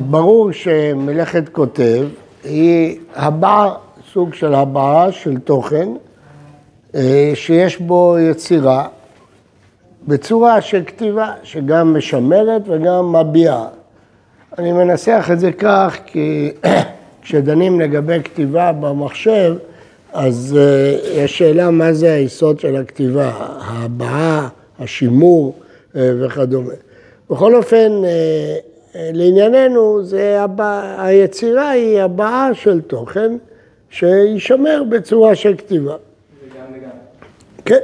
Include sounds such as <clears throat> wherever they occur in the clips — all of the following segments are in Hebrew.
ברור שמלאכת כותב היא הבעה, סוג של הבעה של תוכן, אה, שיש בו יצירה בצורה של כתיבה, שגם משמרת וגם מביעה. אני מנסח את זה כך, כי <coughs> כשדנים לגבי כתיבה במחשב, אז uh, יש שאלה מה זה היסוד של הכתיבה, ההבעה, השימור uh, וכדומה. בכל אופן, לענייננו, זה הבע... היצירה היא הבעה של תוכן שישמר בצורה של כתיבה. וגם וגם. כן.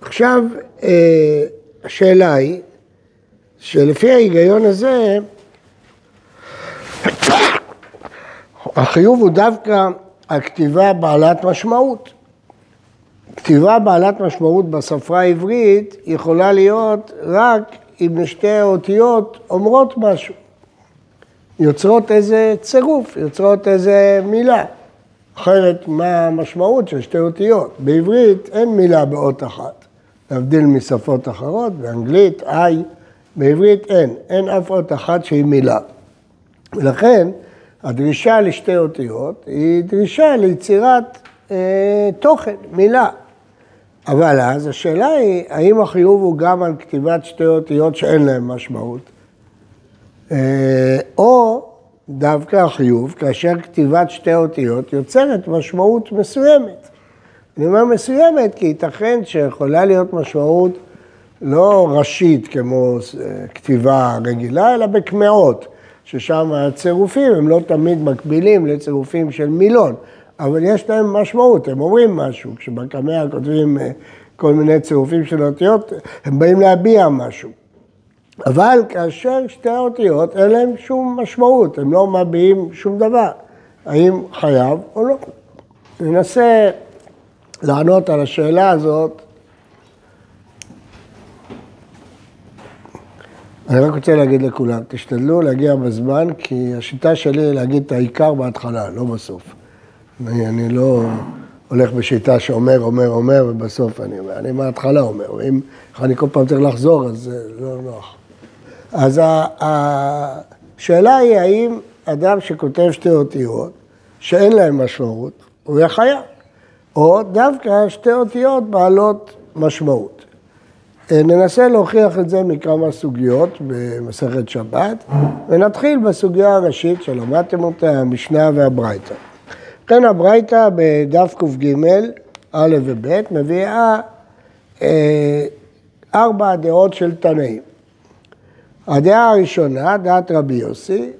עכשיו, uh, השאלה היא, שלפי ההיגיון הזה, החיוב הוא דווקא הכתיבה בעלת משמעות. כתיבה בעלת משמעות בשפה העברית יכולה להיות רק אם שתי האותיות אומרות משהו. יוצרות איזה צירוף, יוצרות איזה מילה. אחרת, מה המשמעות של שתי אותיות? בעברית אין מילה באות אחת, להבדיל משפות אחרות, באנגלית, איי, בעברית אין, אין אף אות אחת שהיא מילה. ולכן, הדרישה לשתי אותיות היא דרישה ליצירת אה, תוכן, מילה. אבל אז השאלה היא, האם החיוב הוא גם על כתיבת שתי אותיות שאין להן משמעות? אה, או דווקא החיוב, כאשר כתיבת שתי אותיות יוצרת משמעות מסוימת. אני אומר מסוימת כי ייתכן שיכולה להיות משמעות לא ראשית כמו אה, כתיבה רגילה, אלא בקמעות. ששם הצירופים הם לא תמיד מקבילים לצירופים של מילון, אבל יש להם משמעות, הם אומרים משהו. כשבקמע כותבים אה, כל מיני צירופים של אותיות, הם באים להביע משהו. אבל כאשר שתי האותיות אין להם שום משמעות, הם לא מביעים שום דבר. האם חייב או לא? ננסה לענות על השאלה הזאת אני רק רוצה להגיד לכולם, תשתדלו להגיע בזמן, כי השיטה שלי היא להגיד את העיקר בהתחלה, לא בסוף. אני, אני לא הולך בשיטה שאומר, אומר, אומר, ובסוף אני אומר. אני מההתחלה אומר, אם אני כל פעם צריך לחזור, אז זה לא נוח. אז השאלה היא, האם אדם שכותב שתי אותיות, שאין להן משמעות, הוא יהיה חייב, או דווקא שתי אותיות בעלות משמעות. ננסה להוכיח את זה מכמה סוגיות במסכת שבת, ונתחיל בסוגיה הראשית שלמדתם אותה, המשנה והברייתא. ובכן הברייתא בדף קג, א' וב', מביאה אה, ארבע דעות של תנאים. הדעה הראשונה, דעת רבי יוסי,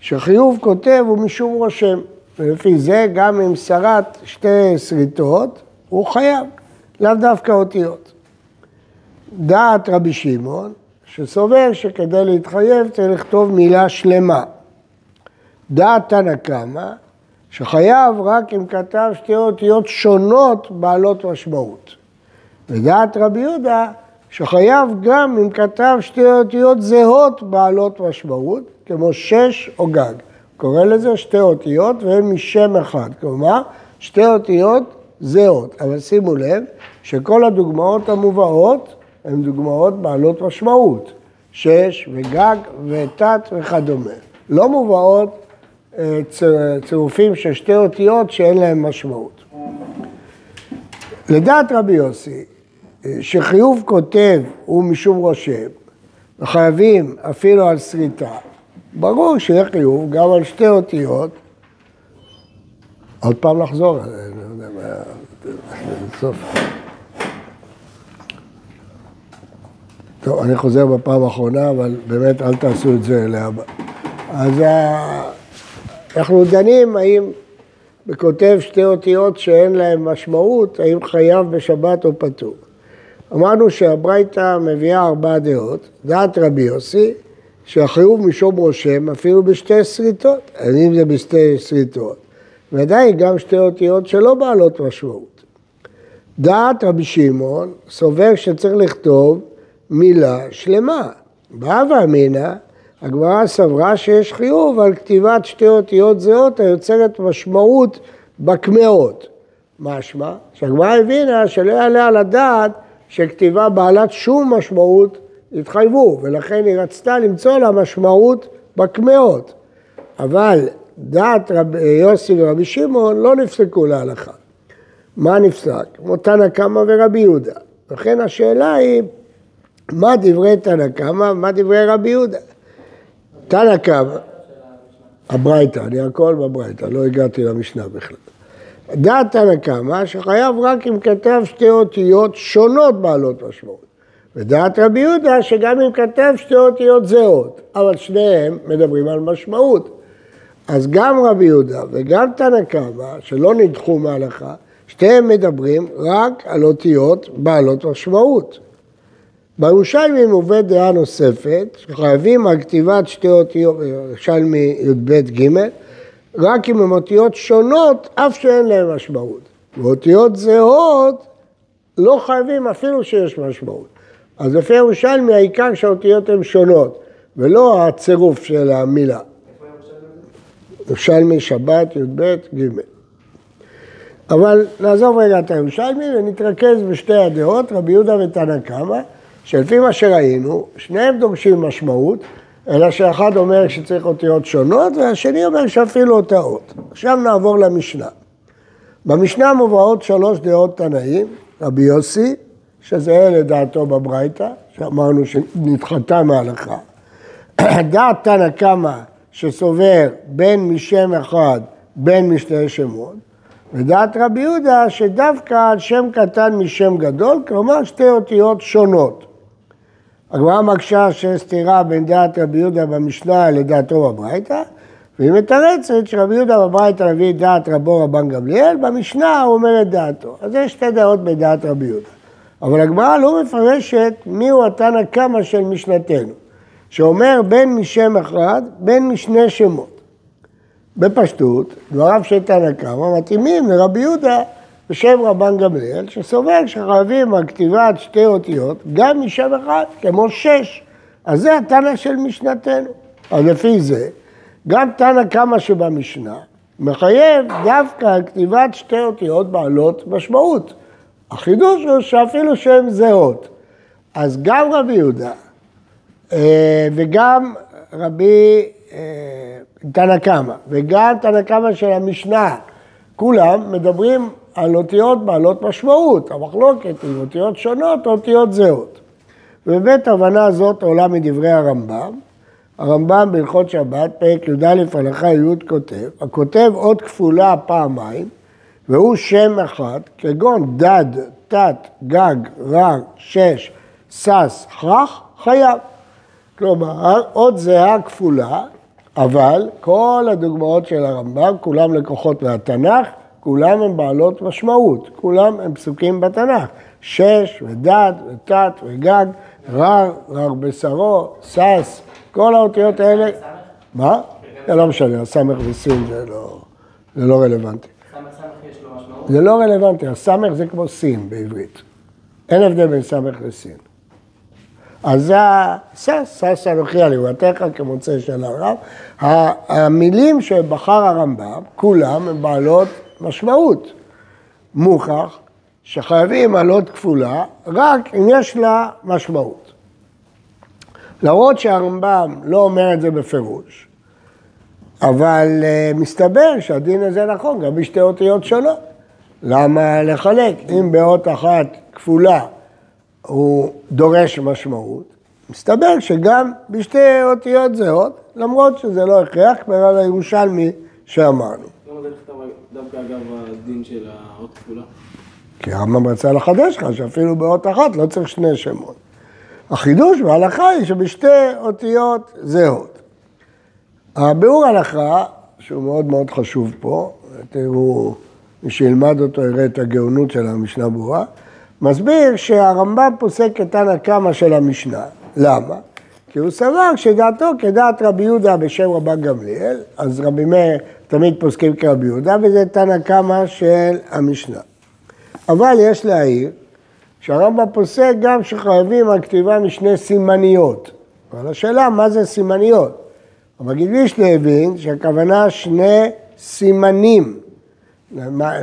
שחיוב כותב הוא משום רושם, ולפי זה גם אם שרת שתי שריטות, הוא חייב, לאו דווקא אותיות. דעת רבי שמעון, שסובר שכדי להתחייב צריך לכתוב מילה שלמה. דעת תנא קמא, שחייב רק אם כתב שתי אותיות שונות בעלות משמעות. ודעת רבי יהודה, שחייב גם אם כתב שתי אותיות זהות בעלות משמעות, כמו שש או גג. קורא לזה שתי אותיות והן משם אחד, כלומר שתי אותיות זהות. אבל שימו לב שכל הדוגמאות המובאות הן דוגמאות בעלות משמעות, שש וגג ותת וכדומה. לא מובאות צירופים של שתי אותיות שאין להם משמעות. לדעת רבי יוסי, אה, שחיוב כותב הוא משום רושם, וחייבים אפילו על שריטה, ברור שיהיה חיוב גם על שתי אותיות. עוד פעם לחזור, אני לא יודע מה... בסוף. טוב, אני חוזר בפעם האחרונה, אבל באמת אל תעשו את זה להבא. אז אנחנו דנים האם בכותב שתי אותיות שאין להן משמעות, האם חייב בשבת או פטור. אמרנו שהברייתא מביאה ארבע דעות, דעת רבי יוסי, שהחיוב משום רושם אפילו בשתי שריטות, אם זה בשתי שריטות, ועדיין גם שתי אותיות שלא בעלות משמעות. דעת רבי שמעון סובר שצריך לכתוב מילה שלמה. בהווה אמינא, הגמרא סברה שיש חיוב על כתיבת שתי אותיות זהות היוצרת משמעות בקמעות. משמע, שהגמרא הבינה שלא יעלה על הדעת שכתיבה בעלת שום משמעות יתחייבו, ולכן היא רצתה למצוא לה משמעות בקמעות. אבל דעת רב יוסי ורבי שמעון לא נפסקו להלכה. מה נפסק? כמו תנא קמא ורבי יהודה. לכן השאלה היא, מה דברי תנא קמא ומה דברי רבי יהודה? תנא הברייתא, אני הכל בברייתא, לא הגעתי למשנה בכלל. דעת תנא קמא שחייב רק אם כתב שתי אותיות שונות בעלות משמעות. ודעת רבי יהודה שגם אם כתב שתי אותיות זהות, אבל שניהם מדברים על משמעות. אז גם רבי יהודה וגם תנא קמא, שלא נדחו מהלכה, שתיהם מדברים רק על אותיות בעלות משמעות. בירושלמי מובאת דעה נוספת, שחייבים על כתיבת שתי אותיות, ירושלמי י"ב ג', רק אם הן אותיות שונות, אף שאין להן משמעות. ואותיות זהות לא חייבים אפילו שיש משמעות. אז לפי ירושלמי העיקר שהאותיות הן שונות, ולא הצירוף של המילה. ירושלמי שבת י"ב ג'. אבל נעזוב רגע את הירושלמי ונתרכז בשתי הדעות, רבי יהודה ותנא קמא, שלפי מה שראינו, שניהם דורשים משמעות, אלא שאחד אומר שצריך אותיות שונות, והשני אומר שאפילו אותיות. עכשיו נעבור למשנה. במשנה מובאות שלוש דעות תנאים, רבי יוסי, שזהה לדעתו בברייתא, שאמרנו שנדחתה מהלכה. <coughs> דעת תנא קמא שסובר בין משם אחד, בין משתי שמות, ודעת רבי יהודה שדווקא על שם קטן משם גדול, כלומר שתי אותיות שונות. הגמרא מקשה שיש סתירה בין דעת רבי יהודה במשנה לדעתו בברייתא, והיא מתרצת שרבי יהודה בברייתא מביא את דעת רבו רבן גמליאל, במשנה הוא אומר את דעתו. אז יש שתי דעות בדעת רבי יהודה. אבל הגמרא לא מפרשת מיהו התנא קמא של משנתנו, שאומר בין משם אחד, בין משני שמות. בפשטות, דבריו של תנא קמא מתאימים לרבי יהודה בשם רבן גמליאל, שסובר שחייבים על כתיבת שתי אותיות גם משם אחד, כמו שש. אז זה התנא של משנתנו. אז לפי זה, גם תנא קמא שבמשנה מחייב דווקא על כתיבת שתי אותיות בעלות משמעות. החידוש הוא שאפילו שהן זהות. אז גם רבי יהודה אה, וגם רבי אה, תנא קמא וגם תנא קמא של המשנה, כולם מדברים על אותיות בעלות משמעות. המחלוקת היא אותיות שונות או אותיות זהות. ובאמת ההבנה הזאת עולה מדברי הרמב"ם. הרמב"ם בהלכות שבת, פרק י"א הלכה י' כותב, הכותב עוד כפולה פעמיים, והוא שם אחד, כגון דד, תת, גג, רג, שש, שש, כרך, חייב. כלומר, עוד זהה כפולה, אבל כל הדוגמאות של הרמב"ם, כולם לקוחות מהתנ"ך, כולם הם בעלות משמעות, כולם הם פסוקים בתנ"ך. שש ודד ותת וגג, רר, רר בשרו, שש, כל האותיות האלה. מה? זה לא משנה, הסמך וסין זה לא, זה לא רלוונטי. זה לא רלוונטי, הסמך זה כמו סין בעברית. אין הבדל בין סמך לסין. אז זה השש, שש אנוכי על ירואתך כמוצא של הרב. המילים שבחר הרמב"ם, כולם הם בעלות משמעות. מוכח שחייבים עלות כפולה רק אם יש לה משמעות. למרות שהרמב"ם לא אומר את זה בפירוש, אבל uh, מסתבר שהדין הזה נכון גם בשתי אותיות שונות. למה לחלק? אם באות אחת כפולה הוא דורש משמעות, מסתבר שגם בשתי אותיות זהות, למרות שזה לא הכרח, בגלל הירושלמי שאמרנו. למה זה נכתב דווקא אגב הדין של האות כפולה? כי הרמב"ם רצה לחדש לך שאפילו באות אחת לא צריך שני שמות. החידוש בהלכה היא שבשתי אותיות זהות. הביאור הלכה, שהוא מאוד מאוד חשוב פה, תראו, מי שילמד אותו יראה את הגאונות של המשנה ברורה, מסביר שהרמב"ם פוסק את תנא קמא של המשנה. למה? כי הוא סבר שדעתו כדעת רבי יהודה בשם רבן גמליאל, אז רבי מאיר תמיד פוסקים כרבי יהודה, וזה תנא קמא של המשנה. אבל יש להעיר שהרמב"ם פוסק גם שחייבים על כתיבה משני סימניות. אבל השאלה, מה זה סימניות? המגיד וישנה הבין שהכוונה שני סימנים,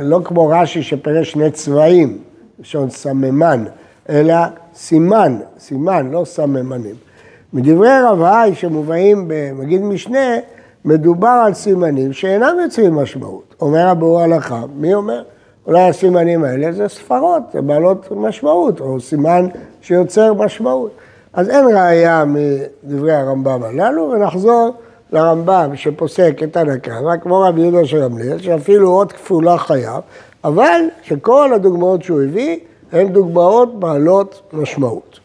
לא כמו רש"י שפירש שני צבעים, לשון סממן, אלא סימן, סימן, לא סממנים. מדברי רב האי שמובאים במגיד משנה, מדובר על סימנים שאינם יוצרים משמעות. אומר הביאור הלכה, מי אומר? אולי הסימנים האלה זה ספרות, זה בעלות משמעות, או סימן שיוצר משמעות. אז אין ראייה מדברי הרמב"ם הללו, ונחזור לרמב"ם שפוסק את הנקמה, כמו רבי יהודה של גמליאל, שאפילו אות כפולה חייב, אבל שכל הדוגמאות שהוא הביא הן דוגמאות בעלות משמעות.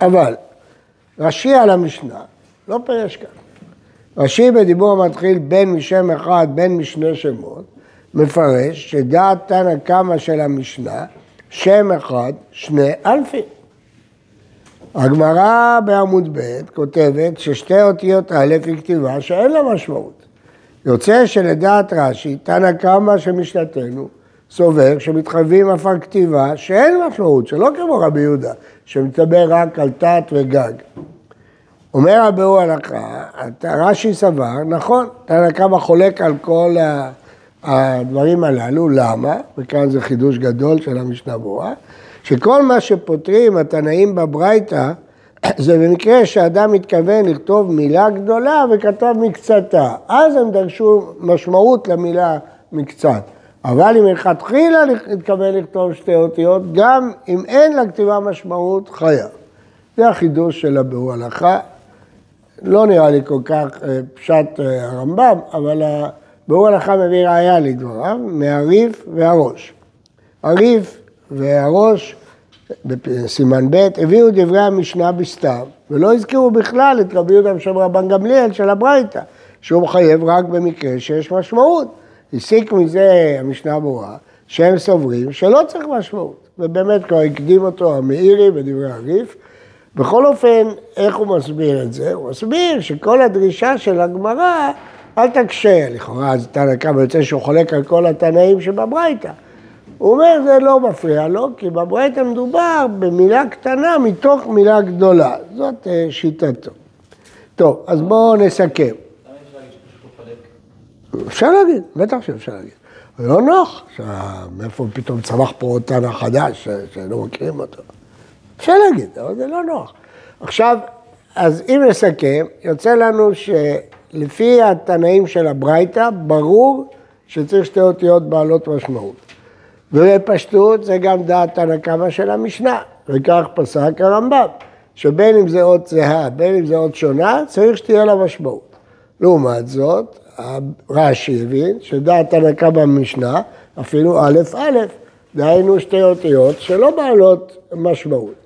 אבל רש"י על המשנה לא פירש כאן. רש"י בדיבור המתחיל בין משם אחד בין משני שמות, מפרש שדעת תנא קמא של המשנה, שם אחד, שני אלפים. הגמרא בעמוד ב' כותבת ששתי אותיות א' היא כתיבה שאין לה משמעות. יוצא שלדעת רש"י, תנא קמא של משנתנו, סובר שמתחייבים אף על כתיבה שאין משמעות, שלא כמו רבי יהודה, שמדבר רק על תת וגג. אומר הביאור הלכה, רש"י סבר, נכון, תנא קמא חולק על כל הדברים הללו, למה? וכאן זה חידוש גדול של המשנה ברורה, שכל מה שפותרים התנאים בברייתא, <clears throat> זה במקרה שאדם מתכוון לכתוב מילה גדולה וכתב מקצתה. אז הם דרשו משמעות למילה מקצת. אבל אם מלכתחילה התכוון לכתוב שתי אותיות, גם אם אין לכתיבה משמעות, חייב. זה החידוש של הביאור הלכה. לא נראה לי כל כך אה, פשט אה, הרמב"ם, אבל הביאור הלכה מביא ראייה לדבריו, מהריף והראש. הריף והראש, בסימן ב', הביאו דברי המשנה בסתם, ולא הזכירו בכלל את רבי יהודה ושם רבן גמליאל של הברייתא, שהוא מחייב רק במקרה שיש משמעות. הסיק מזה המשנה ברורה, שהם סוברים שלא צריך משמעות. ובאמת כבר הקדים אותו המאירי בדברי הריף. בכל אופן, איך הוא מסביר את זה? הוא מסביר שכל הדרישה של הגמרא, אל תקשה, לכאורה אז תנא קמא יוצא שהוא חולק על כל התנאים שבברייתא. הוא אומר, זה לא מפריע לו, כי בברייתא מדובר במילה קטנה מתוך מילה גדולה. זאת אה, שיטתו. טוב, אז בואו נסכם. אפשר להגיד, בטח שאפשר להגיד. לא נוח, מאיפה פתאום צמח פה תנא חדש, שלא מכירים אותו. אפשר להגיד, אבל זה לא נוח. עכשיו, אז אם נסכם, יוצא לנו שלפי התנאים של הברייתא, ברור שצריך שתי אותיות בעלות משמעות. ובפשטות זה גם דעת תנא קמא של המשנה, וכך פסק הרמב"ם, שבין אם זה אות זהה, בין אם זה אות שונה, צריך שתהיה לה משמעות. לעומת זאת, רש"י הבין שדעת תנא קמא במשנה, אפילו א' א', דהיינו שתי אותיות שלא בעלות משמעות.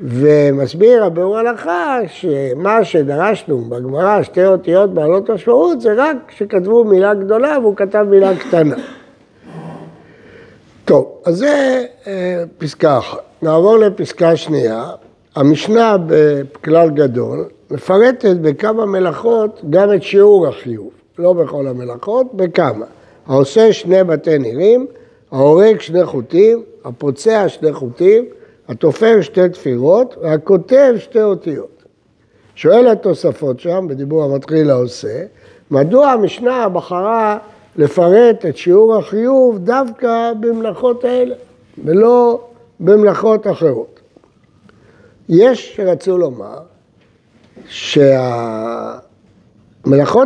ומסביר הביאור הלכה שמה שדרשנו בגמרא, שתי אותיות בעלות משמעות, זה רק כשכתבו מילה גדולה והוא כתב מילה קטנה. טוב, אז זה אה, פסקה אחת. נעבור לפסקה שנייה. המשנה בכלל גדול מפרטת בכמה מלאכות גם את שיעור החיוב. לא בכל המלאכות, בכמה. העושה שני בתי נירים, ההורג שני חוטים, הפוצע שני חוטים, התופר שתי תפירות והכותב שתי אותיות. שואל התוספות שם, בדיבור המתחיל העושה, מדוע המשנה בחרה לפרט את שיעור החיוב דווקא במלאכות האלה, ולא במלאכות אחרות. יש שרצו לומר שהמלאכות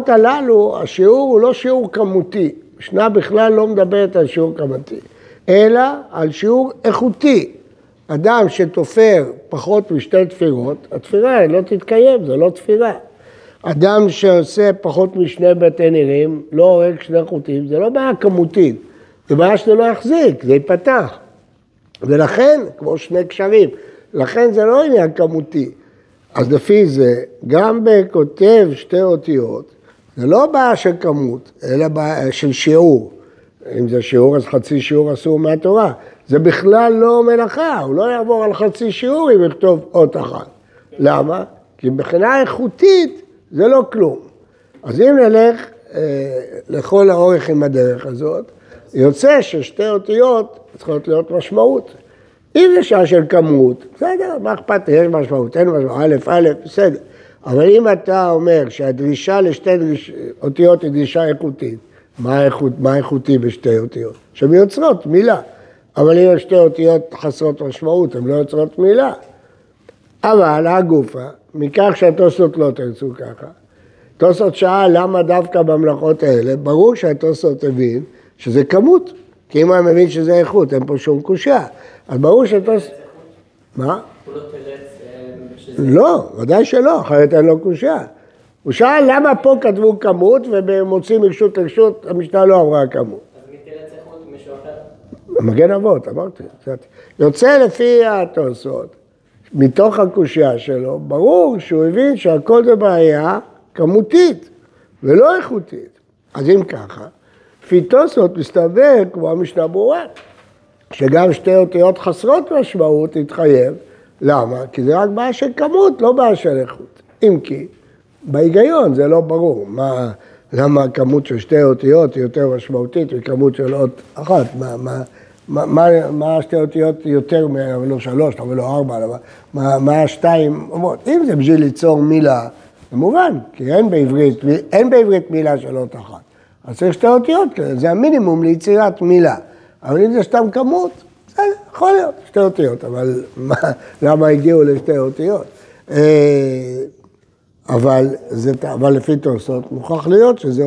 הללו, השיעור הוא לא שיעור כמותי, משנה בכלל לא מדברת על שיעור כמותי, אלא על שיעור איכותי. אדם שתופר פחות משתי תפירות, התפירה לא תתקיים, זו לא תפירה. אדם שעושה פחות משני בתי נירים, לא הורג שני חוטים, זה לא בעיה כמותית, זה בעיה שזה לא יחזיק, זה ייפתח. ולכן, כמו שני קשרים, לכן זה לא עניין כמותי. אז לפי זה, גם בכותב שתי אותיות, זה לא בעיה של כמות, אלא בעיה של שיעור. אם זה שיעור, אז חצי שיעור אסור מהתורה. זה בכלל לא מלאכה, הוא לא יעבור על חצי שיעור אם יכתוב אות אחת. למה? כי מבחינה איכותית זה לא כלום. אז אם נלך אה, לכל האורך עם הדרך הזאת, יוצא ששתי אותיות צריכות להיות משמעות. אם זה שעה של כמות, בסדר, מה אכפת לי, יש משמעות, אין משמעות, א', א', בסדר. אבל אם אתה אומר שהדרישה לשתי דריש... אותיות היא דרישה איכותית, מה, איכות, מה איכותי בשתי אותיות? שהן יוצרות מילה. אבל אם שתי אותיות חסרות משמעות, הן לא יוצרות מילה. אבל הגופה, מכך שהתוספות לא תרצו ככה, תוספות שאל למה דווקא במלאכות האלה, ברור שהתוספות הבין שזה כמות, כי אם היה מבין שזה איכות, אין פה שום קושייה. אז ברור שתוספות... מה? הוא לא תרץ. לא, ודאי שלא, אחרת אין לו קושייה. הוא שאל למה פה כתבו כמות ובמוצאים מרשות לרשות המשנה לא עברה כמות. אז מי תרץ איכות? מישהו אחר? מגן אבות, אמרתי. יוצא לפי התוספות, מתוך הקושייה שלו, ברור שהוא הבין שהכל זה בעיה כמותית ולא איכותית. אז אם ככה, לפי תוספות מסתבר, כמו המשנה ברורה, שגם שתי אותיות חסרות משמעות יתחייב. למה? כי זה רק בעיה של כמות, לא בעיה של איכות. אם כי, בהיגיון זה לא ברור. מה, למה הכמות של שתי אותיות היא יותר משמעותית מכמות של אות אחת? מה, מה, מה, מה, מה השתי אותיות יותר מלא שלוש, אבל לא ארבע, למה, מה, מה השתיים אומרות? אם זה בשביל ליצור מילה, זה מובן, כי אין בעברית, אין בעברית מילה של אות אחת. אז צריך שתי אותיות, זה המינימום ליצירת מילה. אבל אם זה סתם כמות, בסדר, יכול להיות, שתי אותיות, אבל מה, למה הגיעו לשתי אותיות? אה, אבל, זה, אבל לפי תוספות מוכרח להיות שזה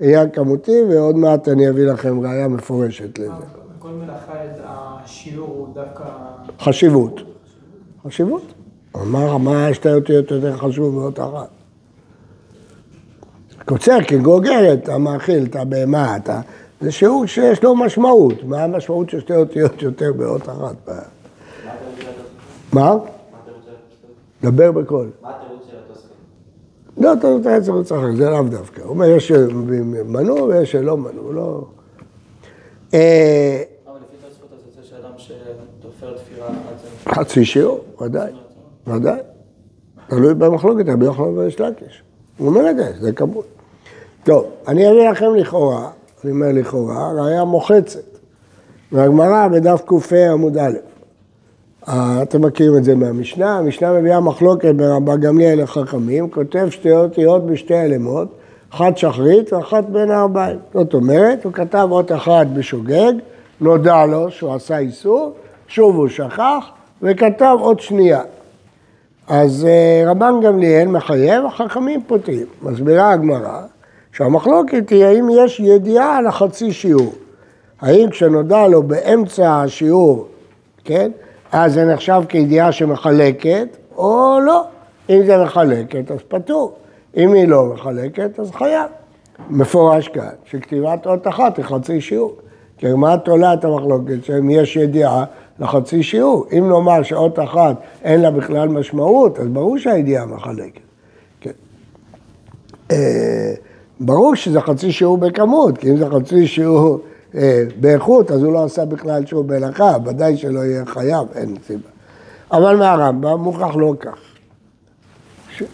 עניין כמותי, ועוד מעט אני אביא לכם ראייה מפורשת לזה. מלאכה השיעור הוא דווקא... חשיבות. חשיבות. אבל מה, מה שתי אותיות יותר חשוב מאות אחת? קוצר כגוגרת, אתה מאכיל את הבהמה, אתה... זה שיעור שיש לו משמעות. מה המשמעות של שתי אותיות יותר מאות אחת? מה? דבר בקול. מה התירוץ של התוספות? לא, אתה אתה צריך לצחק, זה לאו דווקא. הוא אומר, יש שמנעו ויש שלא מנעו, לא... אה, אבל לפי תוספות אז יוצא שאדם שתופר תפירה אחת זה... חצי שיעור, ודאי, ודאי. תלוי במחלוקת, רבי יוחנן ויש לקיש. הוא אומר את זה, זה כמות. טוב, אני אביא לכם לכאורה, אני אומר לכאורה, ראיה מוחצת. והגמרא בדף ק"ה עמוד א'. אה, אתם מכירים את זה מהמשנה, המשנה מביאה מחלוקת ברבא גמליאל לחכמים, כותב שתי אותיות בשתי אלמות, אחת שחרית ואחת בין הארבעים. זאת אומרת, הוא כתב אות אחת בשוגג, נודע לו שהוא עשה איסור, שוב הוא שכח, וכתב אות שנייה. אז אה, רבן גמליאל מחייב, החכמים פותרים. מסבירה הגמרא שהמחלוקת היא האם יש ידיעה על החצי שיעור. האם כשנודע לו באמצע השיעור, כן, אז זה נחשב כידיעה שמחלקת, או לא. אם זה מחלקת, אז פטור. אם היא לא מחלקת, אז חייב. מפורש כאן, שכתיבת אות אחת היא חצי שיעור. כי הגמרא תולה את המחלוקת שאם יש ידיעה לחצי שיעור. אם נאמר שאות אחת אין לה בכלל משמעות, אז ברור שהידיעה מחלקת. כן. אה, ברור שזה חצי שיעור בכמות, כי אם זה חצי שיעור אה, באיכות, אז הוא לא עשה בכלל שיעור בהלכה, ודאי שלא יהיה חייב, אין סיבה. אבל מהרמב"ם מוכרח לא כך.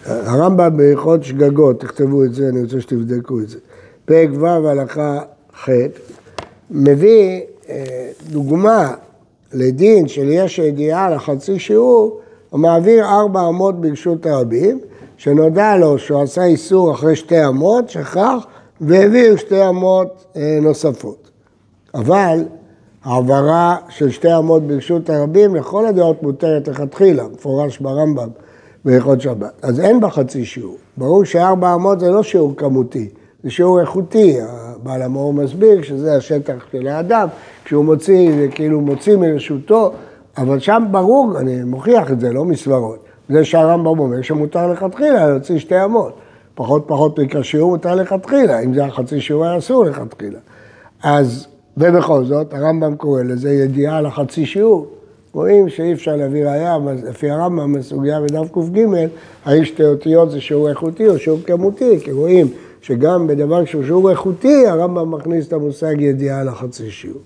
הרמב"ם בהלכות שגגות, תכתבו את זה, אני רוצה שתבדקו את זה. פרק ו' הלכה ח', מביא אה, דוגמה לדין של יש ידיעה לחצי שיעור, הוא מעביר ארבע אמות ברשות הרבים, שנודע לו שהוא עשה איסור אחרי שתי אמות, שכח, והעביר שתי אמות אה, נוספות. אבל העברה של שתי אמות ברשות הרבים לכל הדעות מותרת לכתחילה, מפורש ברמב"ם בהלכות שבת. אז אין בה חצי שיעור. ברור שארבע אמות זה לא שיעור כמותי, זה שיעור איכותי. בעל המאור מסביר שזה השטח של האדם, כשהוא מוציא, זה כאילו מוציא מרשותו, אבל שם ברור, אני מוכיח את זה, לא מסברות. זה שהרמב"ם אומר שמותר לכתחילה להוציא שתי אמות. פחות פחות מכר שיעור מותר לכתחילה, אם זה היה חצי שיעור היה אסור לכתחילה. אז, ובכל זאת, הרמב"ם קורא לזה ידיעה על החצי שיעור. רואים שאי אפשר להביא ראייה, לפי הרמב"ם בסוגיה בדף ק"ג, האם שתי אותיות זה שיעור איכותי או שיעור כמותי, כי רואים שגם בדבר שהוא שיעור איכותי, הרמב"ם מכניס את המושג ידיעה על החצי שיעור.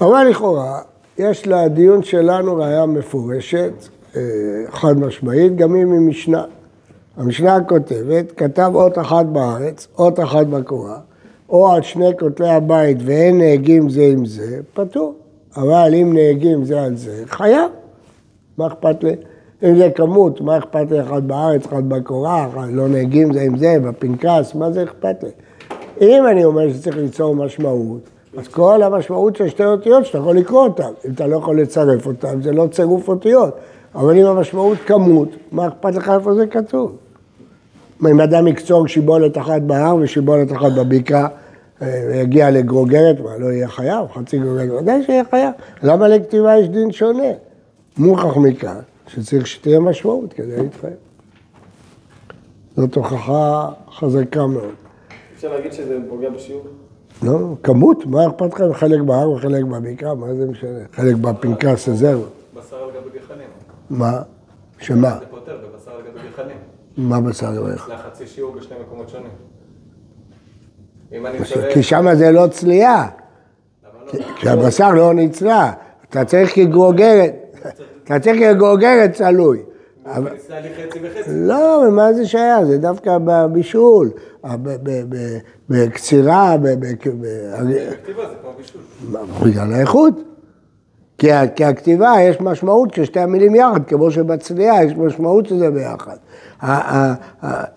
אבל לכאורה, יש לדיון שלנו ראייה מפורשת, אה, חד משמעית, גם היא ממשנה. המשנה כותבת, כתב אות אחת בארץ, אות אחת בקורה, או על שני כותלי הבית ואין נהגים זה עם זה, פטור. אבל אם נהגים זה על זה, חייב. מה אכפת לי? אם זה כמות, מה אכפת לי אחד בארץ, אחד בקורה, אחד לא נהגים זה עם זה, בפנקס, מה זה אכפת לי? אם אני אומר שצריך ליצור משמעות, אז כל המשמעות של שתי אותיות שאתה יכול לקרוא אותן. אם אתה לא יכול לצרף אותן, זה לא צירוף אותיות. אבל אם המשמעות כמות, מה אכפת לך איפה זה כתוב? אם אדם יקצור שיבולת אחת בהר ושיבולת אחת בבקעה, אה, ויגיע לגרוגרת, מה, לא יהיה חייב? חצי גרוגרת, ודאי שיהיה חייב. למה לכתיבה יש דין שונה? מוכח מכאן, שצריך שתהיה משמעות כדי להתחייב. זאת הוכחה חזקה מאוד. אפשר להגיד שזה פוגע בשיעור? לא, כמות, מה אכפת לך? חלק בהר וחלק בבקעה, מה זה משנה? חלק בפנקס הזה. בשר על גבי גחלים. מה? שמה? זה פותר בבשר על גבי גחלים. מה בשר לברך? לחצי שיעור בשני מקומות שונים. אם אני צודק... כי שם זה לא צלייה. כשהבשר לא נצלה, אתה צריך כגרוגרת, אתה צריך כגרוגרת צלוי. אבל-. לא, אבל מה זה שייך? זה דווקא בבישול, ב- בקצירה, ב- ב- ב- כתיבה זה כמו בישול. בגלל האיכות. כי, כי הכתיבה יש משמעות של שתי המילים יחד, כמו שבצליעה יש משמעות שזה ביחד.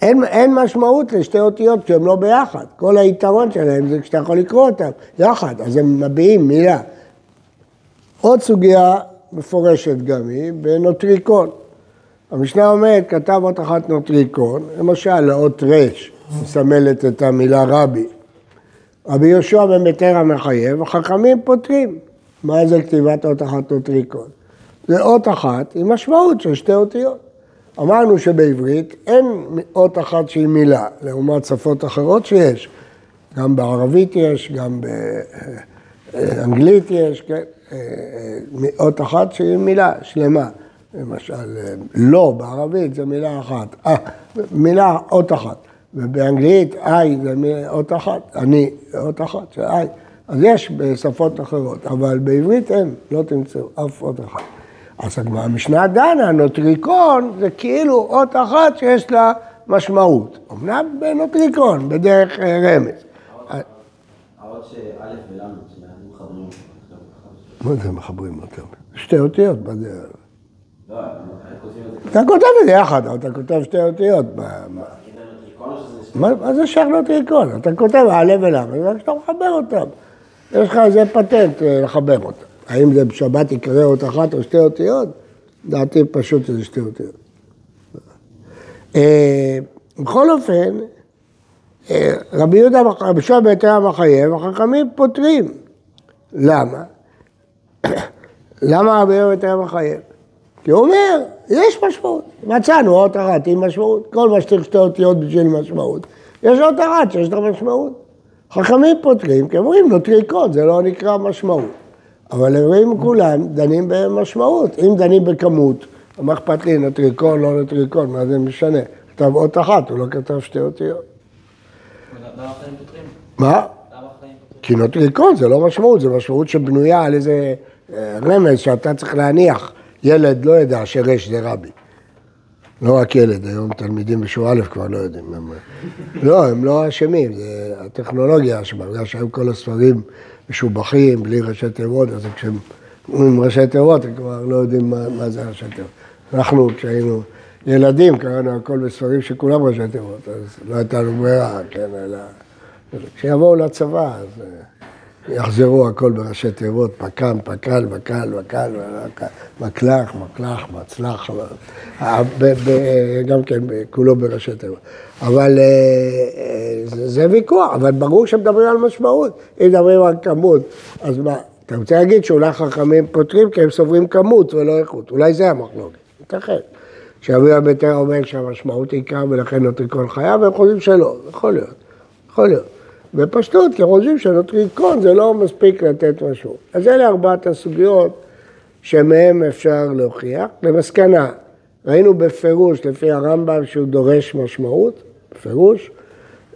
אין, אין משמעות לשתי אותיות כשהן לא ביחד. כל היתרון שלהם זה כשאתה יכול לקרוא אותן יחד, אז הם מביעים מילה. עוד סוגיה מפורשת גם היא בנוטריקון. המשנה אומרת, כתב אות אחת נוטריקון, למשל לאות ר', מסמלת את המילה רבי. רבי יהושע בן בטרה מחייב, החכמים פותרים. מה זה כתיבת אות אחת נוטריקון? זה אות אחת עם משמעות של שתי אותיות. אמרנו שבעברית אין אות אחת שהיא מילה, לעומת שפות אחרות שיש. גם בערבית יש, גם באנגלית יש, כן? אות אחת שהיא מילה שלמה. למשל, לא בערבית זה מילה אחת. אה, מילה אות אחת. ובאנגלית איי זה אות אחת. אני אות אחת של איי. אז יש בשפות אחרות, אבל בעברית אין, לא תמצאו אף אות אחת. אז המשנה דנה, נוטריקון זה כאילו אות אחת שיש לה משמעות. אמנם בנוטריקון, בדרך אה, רמז. האות שא' ול' שמחברים אותם. מה זה מחברים אותם? שתי אותיות בדרך. לא, זה? אתה כותב את זה יחד, אתה כותב שתי אותיות. מה- זה שייך נוטריקון? אתה כותב א' ול', רק שאתה מחבר אותם. יש לך איזה פטנט אה, לחבר אותם. האם זה בשבת יקרא אות אחת או שתי אותיות? לדעתי פשוט שזה שתי אותיות. אה, בכל אופן, אה, רבי יהודה, רבי שועה ביתר המחייב, החכמים פותרים. למה? <coughs> למה רבי יהודה ביתר המחייב? כי הוא אומר, יש משמעות. מצאנו אות אחת עם משמעות. כל מה שצריך שתי אותיות בשביל משמעות. יש אות אחת שיש לה משמעות. חכמים פותרים, כי אומרים נוטריקון, זה לא נקרא משמעות. אבל הם רואים כולם דנים במשמעות. אם דנים בכמות, מה אכפת לי, נוטריקון, לא נוטריקון, מה זה משנה? כתב אות אחת, הוא לא כתב שתי אותיות. למה החיים פותרים? מה? למה החיים פותרים? כי נוטריקון זה לא משמעות, זה משמעות שבנויה על איזה רמז שאתה צריך להניח. ילד לא ידע שרש זה רבי. לא רק ילד, היום תלמידים בשיעור א' כבר לא יודעים. הם, לא, הם לא אשמים, זה הטכנולוגיה אשמה, בגלל שהיום כל הספרים משובחים, בלי ראשי תיבות, אז כשהם אומרים ראשי תיבות, הם כבר לא יודעים מה, מה זה ראשי תיבות. אנחנו, כשהיינו ילדים, קראנו הכל בספרים שכולם ראשי תיבות, אז לא הייתה לנו ברירה, כן, אלא... כשיבואו לצבא, אז אה, יחזרו הכל בראשי תיבות, פק"ם, פק"ל, בק"ל, בק"ל, מקלח, מקלח, מצלח, אה, גם כן כולו בראשי תיבות. אבל אה, אה, זה ויכוח, אבל ברור שמדברים על משמעות. אם מדברים על כמות, אז מה, אתה רוצה להגיד שאולי חכמים פותרים כי הם סוברים כמות ולא איכות, אולי זה המחלוקת, ייתכן. שאבי הביתר אומר שהמשמעות היא עיקר ולכן נוטריקון חייב, והם חושבים שלא, יכול להיות, יכול להיות. בפשטות, כי חושבים שנוטריקון זה לא מספיק לתת משהו. אז אלה ארבעת הסוגיות שמהם אפשר להוכיח. למסקנה, ראינו בפירוש, לפי הרמב"ם, שהוא דורש משמעות, בפירוש.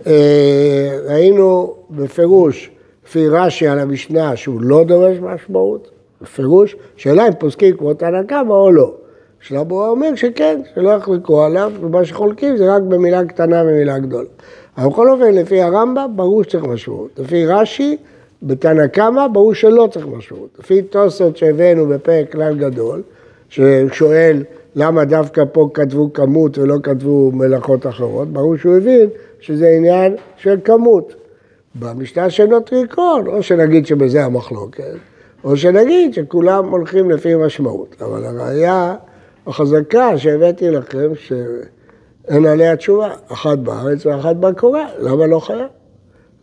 אה, ראינו בפירוש, לפי רש"י על המשנה, שהוא לא דורש משמעות, בפירוש. שאלה אם פוסקים כמו תנא קמא או לא. שלמה אומר שכן, שלא יחלקו עליו, ומה שחולקים זה רק במילה קטנה ומילה גדולה. אבל בכל אופן, לפי הרמב"ם, ברור שצריך משמעות. לפי רש"י, בתנא קמא, ברור שלא צריך משמעות. לפי תוספות שהבאנו בפרק כלל גדול, ששואל למה דווקא פה כתבו כמות ולא כתבו מלאכות אחרות, ברור שהוא הבין שזה עניין של כמות. במשנה של נוטריקון, או שנגיד שבזה המחלוקת, או שנגיד שכולם הולכים לפי משמעות. אבל הראייה החזקה שהבאתי לכם, אין עליה תשובה, אחת בארץ ואחת בקורה, למה לא חייב?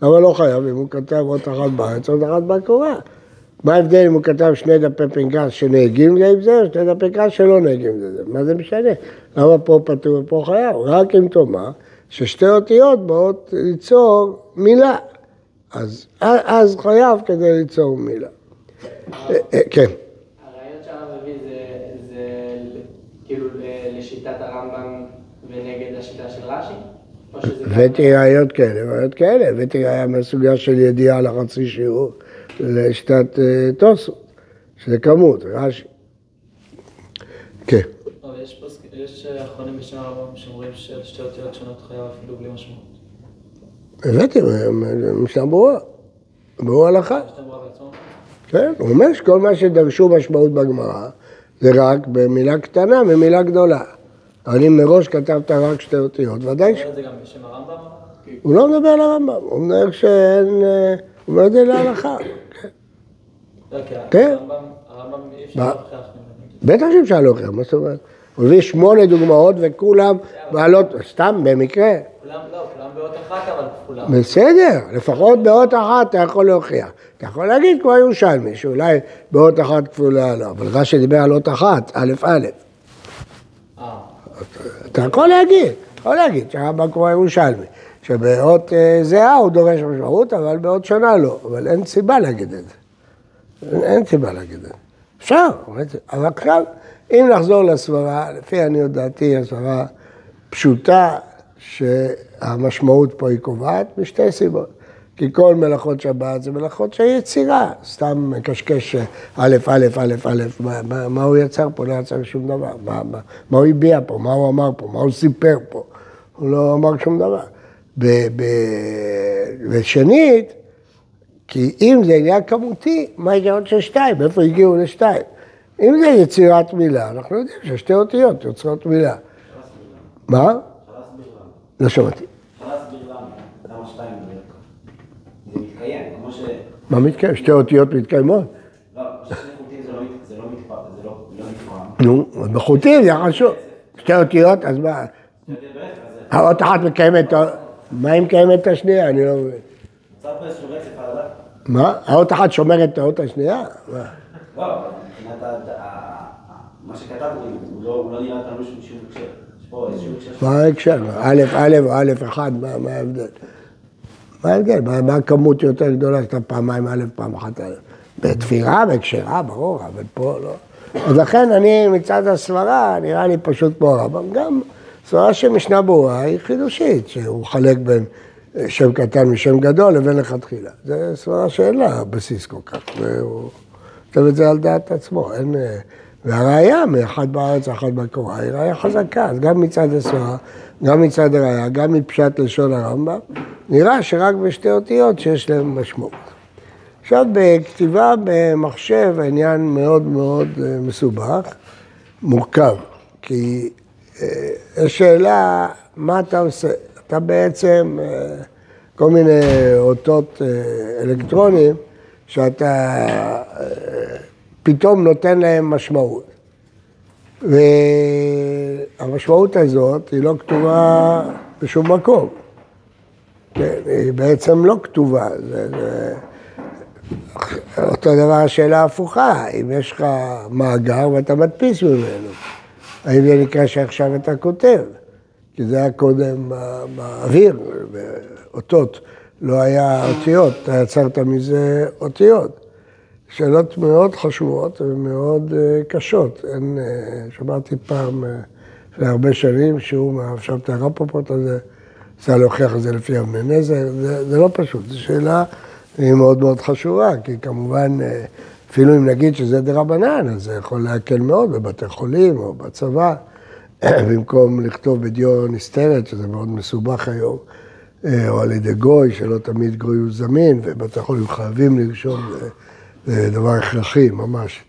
למה לא חייב אם הוא כתב אות אחת בארץ, אות אחת בקורה? מה ההבדל אם הוא כתב שני דפי פנקס שנהגים זה עם זה, או שני דפי פנקס שלא נהגים זה? מה זה משנה? למה פה פטור ופה חייב? רק אם תאמר ששתי אותיות באות ליצור מילה. אז, אז חייב כדי ליצור מילה. אה, אה, כן. הרעיון שהרב הביא זה, זה כאילו לשיטת הרמב"ם ונגד השיטה של רש"י? הבאתי ראיות כאלה, ראיות כאלה, הבאתי ראיה מהסוגיה של ידיעה לחצי שיעור לשיטת אה, טוסות, שזה כמות, רש"י. כן. אבל יש אה, אחרונים בשם הרמב"ם שאומרים ששתי אותיות שונות חייב אפילו בלי משמעות. הבאתי, משנה ברורה, ברור הלכה. כן, הוא אומר שכל מה שדרשו משמעות בגמרא זה רק במילה קטנה ממילה גדולה. אם מראש כתבת רק שתי אותיות, ודאי ש... אומר את זה גם בשם הרמב"ם? הוא לא מדבר על הרמב"ם, הוא אומר שאין... אה, הוא אומר את זה להלכה. כן. לא, כן. הרמב"ם, הרמב"ם אי אפשר? להוכיח. בטח שאפשר להוכיח, מה זאת אומרת? הוא הביא שמונה דוגמאות וכולם בעלות, סתם, במקרה. כולם, לא, כולם באות אחת, אבל כולם. בסדר, לפחות באות אחת אתה יכול להוכיח. אתה יכול להגיד כמו ירושלמי, שאולי באות אחת כפולה לא, אבל רש"י דיבר על אות אחת, א' א'. אתה יכול להגיד, יכול להגיד שהרמב"ם כמו ירושלמי, שבאות אה, זהה הוא דורש משמעות, אבל באות שונה לא, אבל אין סיבה להגיד את זה. אין סיבה להגיד את זה. אפשר, אבל עכשיו, אם נחזור לסברה, לפי עניות דעתי, הסברה פשוטה, שהמשמעות פה היא קובעת, משתי סיבות. כי כל מלאכות שבת זה מלאכות של יצירה, סתם מקשקש א', א', א', א', מה, מה, הוא יצר פה? לא יצר שום דבר. מה, מה, מה הוא הביע פה? מה הוא אמר פה? מה הוא סיפר פה? הוא לא אמר שום דבר. ב, ב, ושנית, כי אם זה עניין כמותי, מה ההיגיון של שתיים? איפה הגיעו לשתיים? אם זה יצירת מילה, אנחנו יודעים ששתי אותיות יוצרות מילה. מה? לא שמעתי. אפשר להסביר למה. למה שתיים בדרך כלל. זה מתקיים, כמו ש... מה מתקיים? שתי אותיות מתקיימות? לא, שני חוטים זה לא מת- זה לא זה לא לא נפרם. נו, בחוטים זה חשוב. שתי אותיות, אז מה? האות אחת מקיימת, מה היא מקיימת את השנייה? אני לא מבין. מה? האות אחת שומרת את האות השנייה? מה? לא, מבחינת מה שכתבנו, הוא לא- לא נראה לנו שום הקשר. יש פה איזשהו הקשר. מה ההקשר? א', א' א', אחד, מה ההבדל? מה ההבדל? מה הכמות יותר גדולה שאתה פעמיים א', פעם אחת א'? בתפירה, בקשרה, ברור, אבל פה לא. אז לכן אני מצד הסברה, נראה לי פשוט כמו הרמב"ם. גם סברה של משנה ברורה היא חידושית, שהוא מחלק בין אה, שם קטן משם גדול לבין לכתחילה. זו סברה שאין לה בסיס כל כך, והוא כותב את זה על דעת עצמו. אין... אה, והראיה מאחד בארץ ואחד בקורה היא ראיה חזקה, אז גם מצד הסברה, גם מצד הראיה, גם מפשט לשון הרמב"ם, נראה שרק בשתי אותיות שיש להן משמעות. עכשיו, בכתיבה במחשב העניין מאוד מאוד אה, מסובך, מורכב, כי אה, יש שאלה, מה אתה עושה? אתה בעצם, אה, כל מיני אותות אה, אלקטרונים, שאתה אה, פתאום נותן להם משמעות. והמשמעות הזאת היא לא כתובה בשום מקום. כן, היא בעצם לא כתובה. זה, זה... אותו דבר השאלה ההפוכה, אם יש לך מאגר ואתה מדפיס ממנו, האם זה נקרא שעכשיו אתה כותב? כי זה היה קודם בא- באוויר, באותות, לא היה אותיות, אתה יצרת מזה אותיות. שאלות מאוד חשובות ומאוד אה, קשות. אין, אה, שמעתי פעם, אה, לפני הרבה שנים, שהוא מהרב את הרפופורט הזה, ניסה להוכיח את זה לפי אבני נזר, זה, זה לא פשוט, זו שאלה מאוד מאוד חשובה, כי כמובן, אפילו אם נגיד שזה דה רבנן, אז זה יכול להקל מאוד בבתי חולים או בצבא, <clears throat> במקום לכתוב בדיו נסתרת, שזה מאוד מסובך היום, או על ידי גוי, שלא תמיד גוי הוא זמין, ובתי חולים חייבים לרשום, זה דבר הכרחי ממש.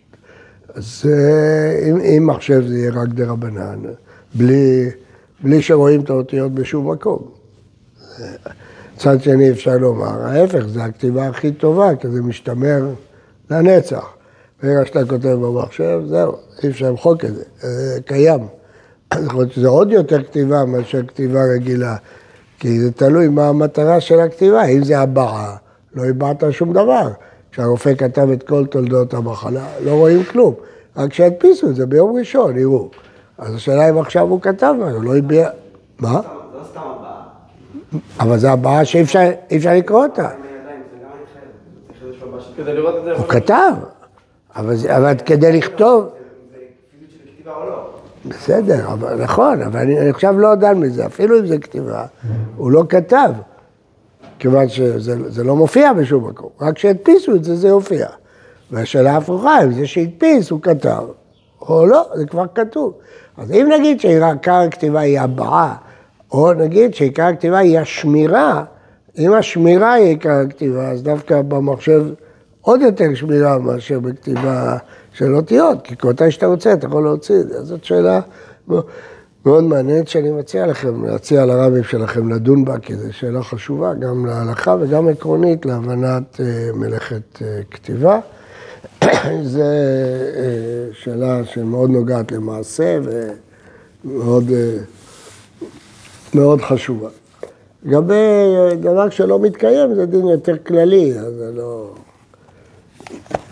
אז אה, אם, אם מחשב זה יהיה רק דה רבנן, בלי, בלי שרואים את האותיות בשום מקום. מצד שני אפשר לומר, ההפך, זו הכתיבה הכי טובה, כי זה משתמר לנצח. ברגע שאתה כותב במחשב, זהו, אי אפשר למחוק את זה, זה קיים. אז יכול להיות שזה עוד יותר כתיבה מאשר כתיבה רגילה, כי זה תלוי מה המטרה של הכתיבה, אם זה הבעה, לא הבעת שום דבר. כשהרופא כתב את כל תולדות המחלה, לא רואים כלום. רק שידפיסו את זה ביום ראשון, יראו. אז השאלה אם עכשיו הוא כתב משהו, לא הביע... מה? לא סתם הבעה. אבל זו הבעה שאי אפשר לקרוא אותה. הוא כתב, אבל, כדי לכתוב... לא. בסדר, נכון, אבל אני עכשיו לא דן מזה, אפילו אם זה כתיבה, הוא לא כתב, כיוון שזה זה לא מופיע בשום מקום, רק כשהדפיסו את זה, זה יופיע. והשאלה ההפוכה, אם זה שהדפיס, הוא כתב, או לא, זה כבר כתוב. אז אם נגיד שעיקר הכתיבה היא הבעה, או נגיד שעיקר הכתיבה היא השמירה, אם השמירה היא עיקר הכתיבה, אז דווקא במחשב עוד יותר שמירה מאשר בכתיבה של אותיות, כי מתי שאתה רוצה אתה יכול להוציא את זה. זאת שאלה מאוד- מעניינת שאני מציע לכם, להציע לרבים שלכם לדון בה, כי זו שאלה חשובה גם להלכה וגם עקרונית להבנת אה, מלאכת אה, כתיבה. <clears throat> זו אה, שאלה שמאוד נוגעת למעשה ומאוד מאוד חשובה. לגבי דבר שלא מתקיים זה דין יותר כללי, אז זה לא...